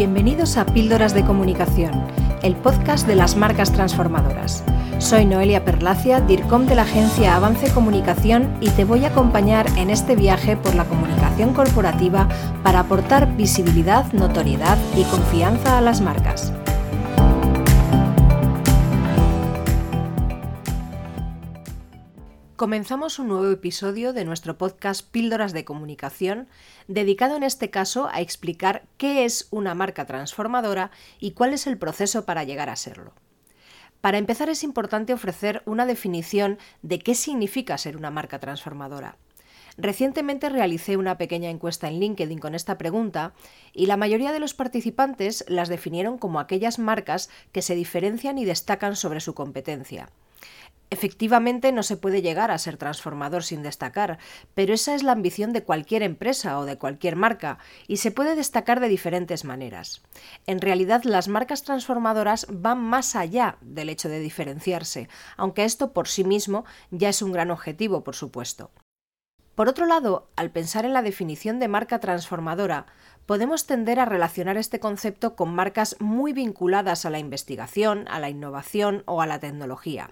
Bienvenidos a Píldoras de Comunicación, el podcast de las marcas transformadoras. Soy Noelia Perlacia, DIRCOM de la agencia Avance Comunicación y te voy a acompañar en este viaje por la comunicación corporativa para aportar visibilidad, notoriedad y confianza a las marcas. Comenzamos un nuevo episodio de nuestro podcast Píldoras de Comunicación, dedicado en este caso a explicar qué es una marca transformadora y cuál es el proceso para llegar a serlo. Para empezar es importante ofrecer una definición de qué significa ser una marca transformadora. Recientemente realicé una pequeña encuesta en LinkedIn con esta pregunta y la mayoría de los participantes las definieron como aquellas marcas que se diferencian y destacan sobre su competencia. Efectivamente, no se puede llegar a ser transformador sin destacar, pero esa es la ambición de cualquier empresa o de cualquier marca, y se puede destacar de diferentes maneras. En realidad, las marcas transformadoras van más allá del hecho de diferenciarse, aunque esto por sí mismo ya es un gran objetivo, por supuesto. Por otro lado, al pensar en la definición de marca transformadora, podemos tender a relacionar este concepto con marcas muy vinculadas a la investigación, a la innovación o a la tecnología.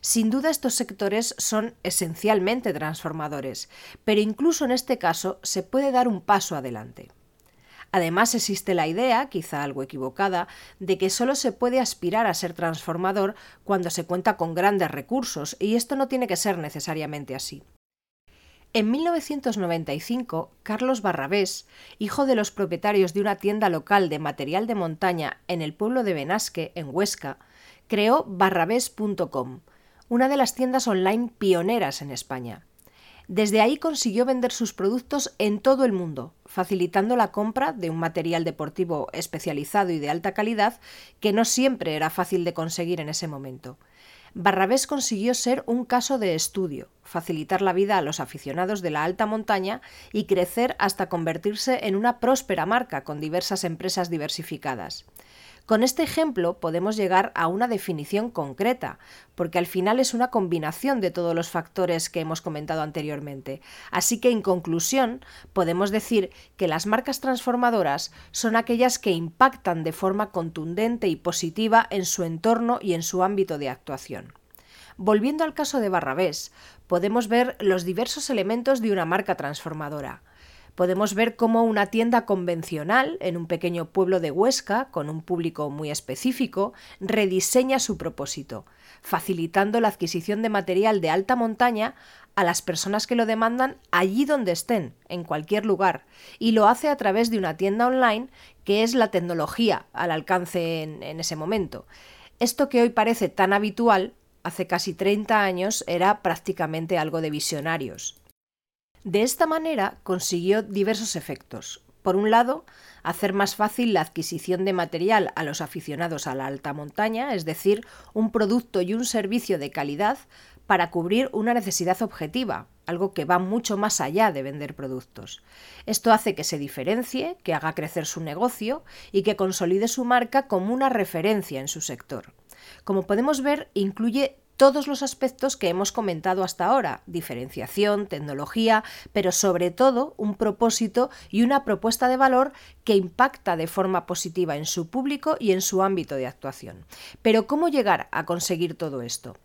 Sin duda estos sectores son esencialmente transformadores, pero incluso en este caso se puede dar un paso adelante. Además existe la idea, quizá algo equivocada, de que solo se puede aspirar a ser transformador cuando se cuenta con grandes recursos, y esto no tiene que ser necesariamente así. En 1995, Carlos Barrabés, hijo de los propietarios de una tienda local de material de montaña en el pueblo de Benasque, en Huesca, creó barrabés.com, una de las tiendas online pioneras en España. Desde ahí consiguió vender sus productos en todo el mundo, facilitando la compra de un material deportivo especializado y de alta calidad que no siempre era fácil de conseguir en ese momento. Barrabés consiguió ser un caso de estudio, facilitar la vida a los aficionados de la alta montaña y crecer hasta convertirse en una próspera marca con diversas empresas diversificadas. Con este ejemplo podemos llegar a una definición concreta, porque al final es una combinación de todos los factores que hemos comentado anteriormente. Así que en conclusión podemos decir que las marcas transformadoras son aquellas que impactan de forma contundente y positiva en su entorno y en su ámbito de actuación. Volviendo al caso de Barrabés, podemos ver los diversos elementos de una marca transformadora podemos ver cómo una tienda convencional en un pequeño pueblo de Huesca, con un público muy específico, rediseña su propósito, facilitando la adquisición de material de alta montaña a las personas que lo demandan allí donde estén, en cualquier lugar, y lo hace a través de una tienda online que es la tecnología al alcance en, ese momento. Esto que hoy parece tan habitual, hace casi 30 años era prácticamente algo de visionarios. De esta manera consiguió diversos efectos. Por un lado, hacer más fácil la adquisición de material a los aficionados a la alta montaña, es decir, un producto y un servicio de calidad para cubrir una necesidad objetiva, algo que va mucho más allá de vender productos. Esto hace que se diferencie, que haga crecer su negocio y que consolide su marca como una referencia en su sector. Como podemos ver, incluye todos los aspectos que hemos comentado hasta ahora, diferenciación, tecnología, pero sobre todo un propósito y una propuesta de valor que impacta de forma positiva en su público y en su ámbito de actuación. Pero ¿cómo llegar a conseguir todo esto?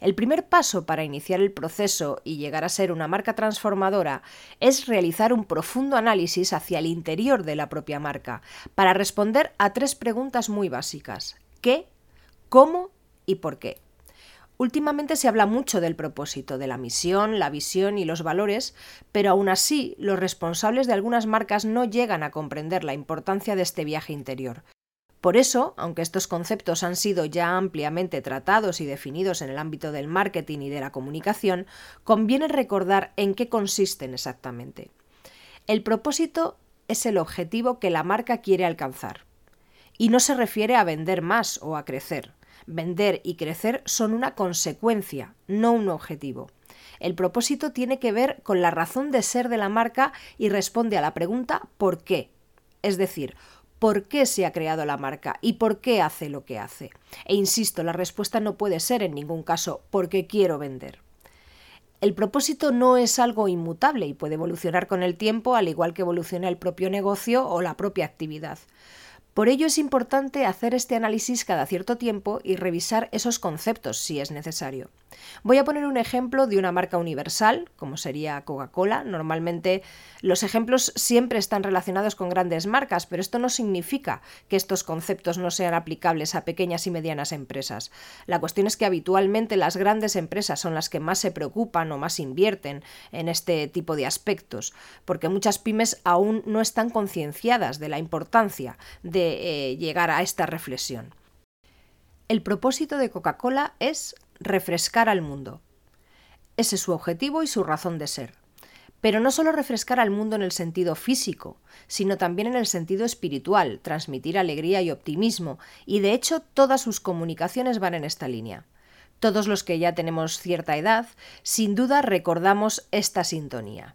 El primer paso para iniciar el proceso y llegar a ser una marca transformadora es realizar un profundo análisis hacia el interior de la propia marca, para responder a tres preguntas muy básicas. ¿Qué? ¿Cómo? ¿Y por qué? Últimamente se habla mucho del propósito, de la misión, la visión y los valores, pero aún así los responsables de algunas marcas no llegan a comprender la importancia de este viaje interior. Por eso, aunque estos conceptos han sido ya ampliamente tratados y definidos en el ámbito del marketing y de la comunicación, conviene recordar en qué consisten exactamente. El propósito es el objetivo que la marca quiere alcanzar. Y no se refiere a vender más o a crecer. Vender y crecer son una consecuencia, no un objetivo. El propósito tiene que ver con la razón de ser de la marca y responde a la pregunta ¿por qué? Es decir, ¿por qué se ha creado la marca y por qué hace lo que hace? E insisto, la respuesta no puede ser en ningún caso porque quiero vender. El propósito no es algo inmutable y puede evolucionar con el tiempo al igual que evoluciona el propio negocio o la propia actividad. Por ello es importante hacer este análisis cada cierto tiempo y revisar esos conceptos si es necesario. Voy a poner un ejemplo de una marca universal, como sería Coca-Cola. Normalmente los ejemplos siempre están relacionados con grandes marcas, pero esto no significa que estos conceptos no sean aplicables a pequeñas y medianas empresas. La cuestión es que habitualmente las grandes empresas son las que más se preocupan o más invierten en este tipo de aspectos, porque muchas pymes aún no están concienciadas de la importancia de eh, llegar a esta reflexión. El propósito de Coca-Cola es refrescar al mundo. Ese es su objetivo y su razón de ser. Pero no solo refrescar al mundo en el sentido físico, sino también en el sentido espiritual, transmitir alegría y optimismo, y de hecho todas sus comunicaciones van en esta línea. Todos los que ya tenemos cierta edad, sin duda recordamos esta sintonía.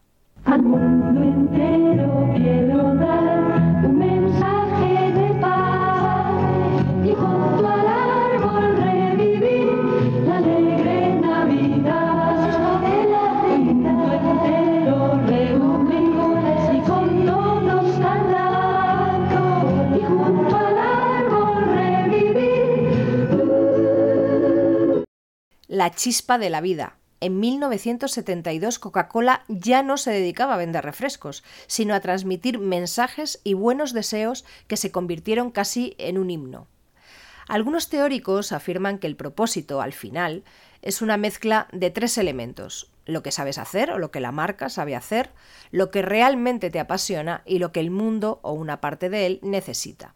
La chispa de la vida. En 1972 Coca-Cola ya no se dedicaba a vender refrescos, sino a transmitir mensajes y buenos deseos que se convirtieron casi en un himno. Algunos teóricos afirman que el propósito, al final, es una mezcla de tres elementos, lo que sabes hacer o lo que la marca sabe hacer, lo que realmente te apasiona y lo que el mundo o una parte de él necesita.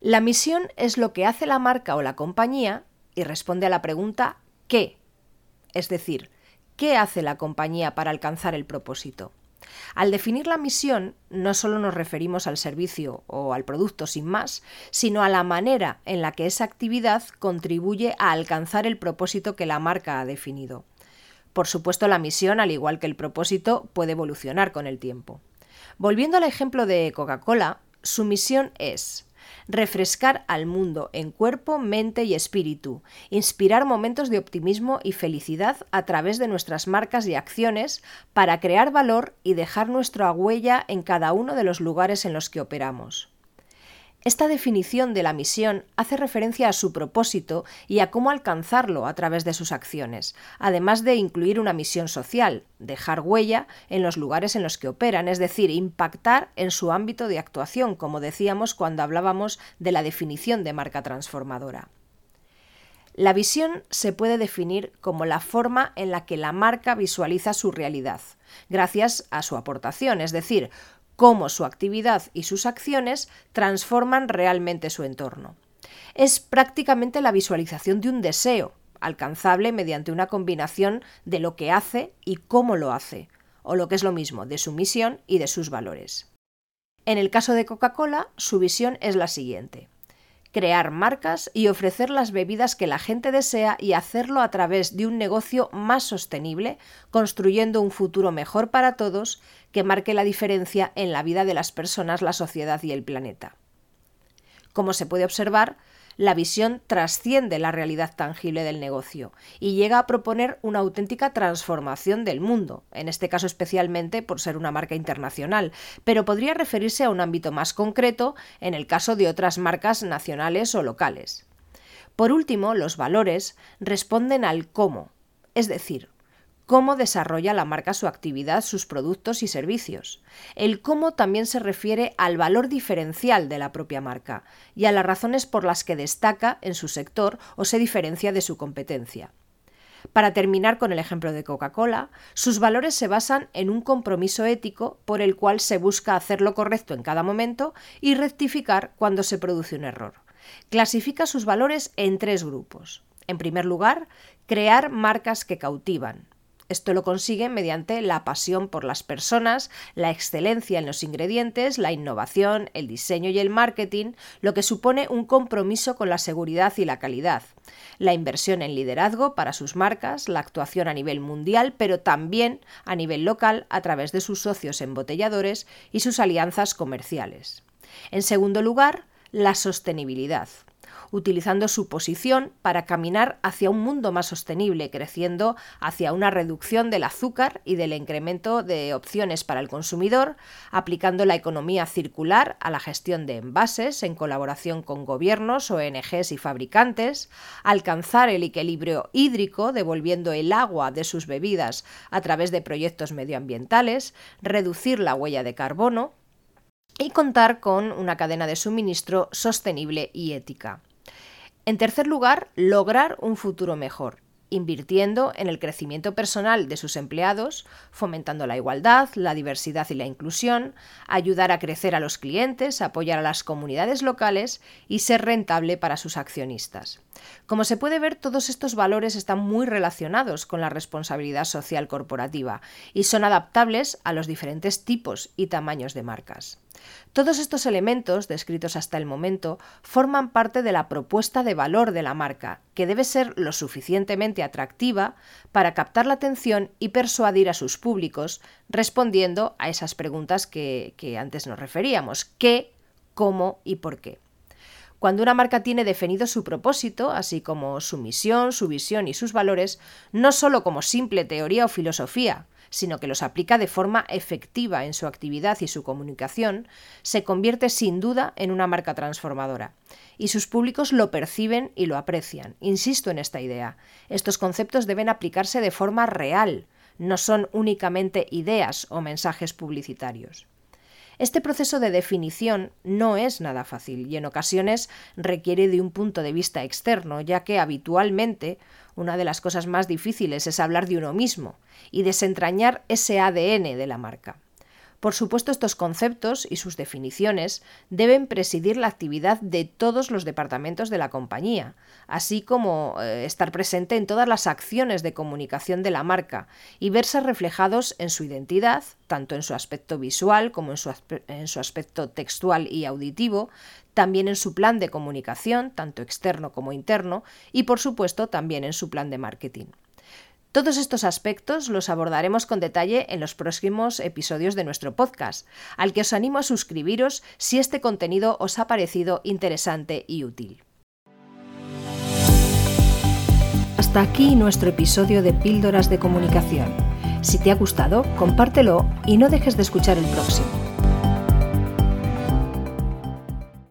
La misión es lo que hace la marca o la compañía y responde a la pregunta ¿qué? Es decir, ¿qué hace la compañía para alcanzar el propósito? Al definir la misión, no solo nos referimos al servicio o al producto sin más, sino a la manera en la que esa actividad contribuye a alcanzar el propósito que la marca ha definido. Por supuesto, la misión, al igual que el propósito, puede evolucionar con el tiempo. Volviendo al ejemplo de Coca-Cola, su misión es refrescar al mundo en cuerpo, mente y espíritu, inspirar momentos de optimismo y felicidad a través de nuestras marcas y acciones para crear valor y dejar nuestra huella en cada uno de los lugares en los que operamos. Esta definición de la misión hace referencia a su propósito y a cómo alcanzarlo a través de sus acciones, además de incluir una misión social, dejar huella en los lugares en los que operan, es decir, impactar en su ámbito de actuación, como decíamos cuando hablábamos de la definición de marca transformadora. La visión se puede definir como la forma en la que la marca visualiza su realidad, gracias a su aportación, es decir, cómo su actividad y sus acciones transforman realmente su entorno. Es prácticamente la visualización de un deseo, alcanzable mediante una combinación de lo que hace y cómo lo hace, o lo que es lo mismo, de su misión y de sus valores. En el caso de Coca-Cola, su visión es la siguiente crear marcas y ofrecer las bebidas que la gente desea y hacerlo a través de un negocio más sostenible, construyendo un futuro mejor para todos que marque la diferencia en la vida de las personas, la sociedad y el planeta. Como se puede observar, la visión trasciende la realidad tangible del negocio y llega a proponer una auténtica transformación del mundo, en este caso especialmente por ser una marca internacional, pero podría referirse a un ámbito más concreto en el caso de otras marcas nacionales o locales. Por último, los valores responden al cómo, es decir, cómo desarrolla la marca su actividad, sus productos y servicios. El cómo también se refiere al valor diferencial de la propia marca y a las razones por las que destaca en su sector o se diferencia de su competencia. Para terminar con el ejemplo de Coca-Cola, sus valores se basan en un compromiso ético por el cual se busca hacer lo correcto en cada momento y rectificar cuando se produce un error. Clasifica sus valores en tres grupos. En primer lugar, crear marcas que cautivan. Esto lo consigue mediante la pasión por las personas, la excelencia en los ingredientes, la innovación, el diseño y el marketing, lo que supone un compromiso con la seguridad y la calidad, la inversión en liderazgo para sus marcas, la actuación a nivel mundial, pero también a nivel local a través de sus socios embotelladores y sus alianzas comerciales. En segundo lugar, la sostenibilidad utilizando su posición para caminar hacia un mundo más sostenible, creciendo hacia una reducción del azúcar y del incremento de opciones para el consumidor, aplicando la economía circular a la gestión de envases en colaboración con gobiernos, ONGs y fabricantes, alcanzar el equilibrio hídrico devolviendo el agua de sus bebidas a través de proyectos medioambientales, reducir la huella de carbono, y contar con una cadena de suministro sostenible y ética. En tercer lugar, lograr un futuro mejor, invirtiendo en el crecimiento personal de sus empleados, fomentando la igualdad, la diversidad y la inclusión, ayudar a crecer a los clientes, apoyar a las comunidades locales y ser rentable para sus accionistas. Como se puede ver, todos estos valores están muy relacionados con la responsabilidad social corporativa y son adaptables a los diferentes tipos y tamaños de marcas. Todos estos elementos, descritos hasta el momento, forman parte de la propuesta de valor de la marca, que debe ser lo suficientemente atractiva para captar la atención y persuadir a sus públicos, respondiendo a esas preguntas que, antes nos referíamos, qué, cómo y por qué. Cuando una marca tiene definido su propósito, así como su misión, su visión y sus valores, no solo como simple teoría o filosofía, sino que los aplica de forma efectiva en su actividad y su comunicación, se convierte sin duda en una marca transformadora. Y sus públicos lo perciben y lo aprecian. Insisto en esta idea. Estos conceptos deben aplicarse de forma real, no son únicamente ideas o mensajes publicitarios. Este proceso de definición no es nada fácil y en ocasiones requiere de un punto de vista externo, ya que habitualmente una de las cosas más difíciles es hablar de uno mismo y desentrañar ese ADN de la marca. Por supuesto, estos conceptos y sus definiciones deben presidir la actividad de todos los departamentos de la compañía, así como eh, estar presente en todas las acciones de comunicación de la marca y verse reflejados en su identidad, tanto en su aspecto visual como en su, en su aspecto textual y auditivo, también en su plan de comunicación, tanto externo como interno, y por supuesto también en su plan de marketing. Todos estos aspectos los abordaremos con detalle en los próximos episodios de nuestro podcast, al que os animo a suscribiros si este contenido os ha parecido interesante y útil. Hasta aquí nuestro episodio de Píldoras de Comunicación. Si te ha gustado, compártelo y no dejes de escuchar el próximo.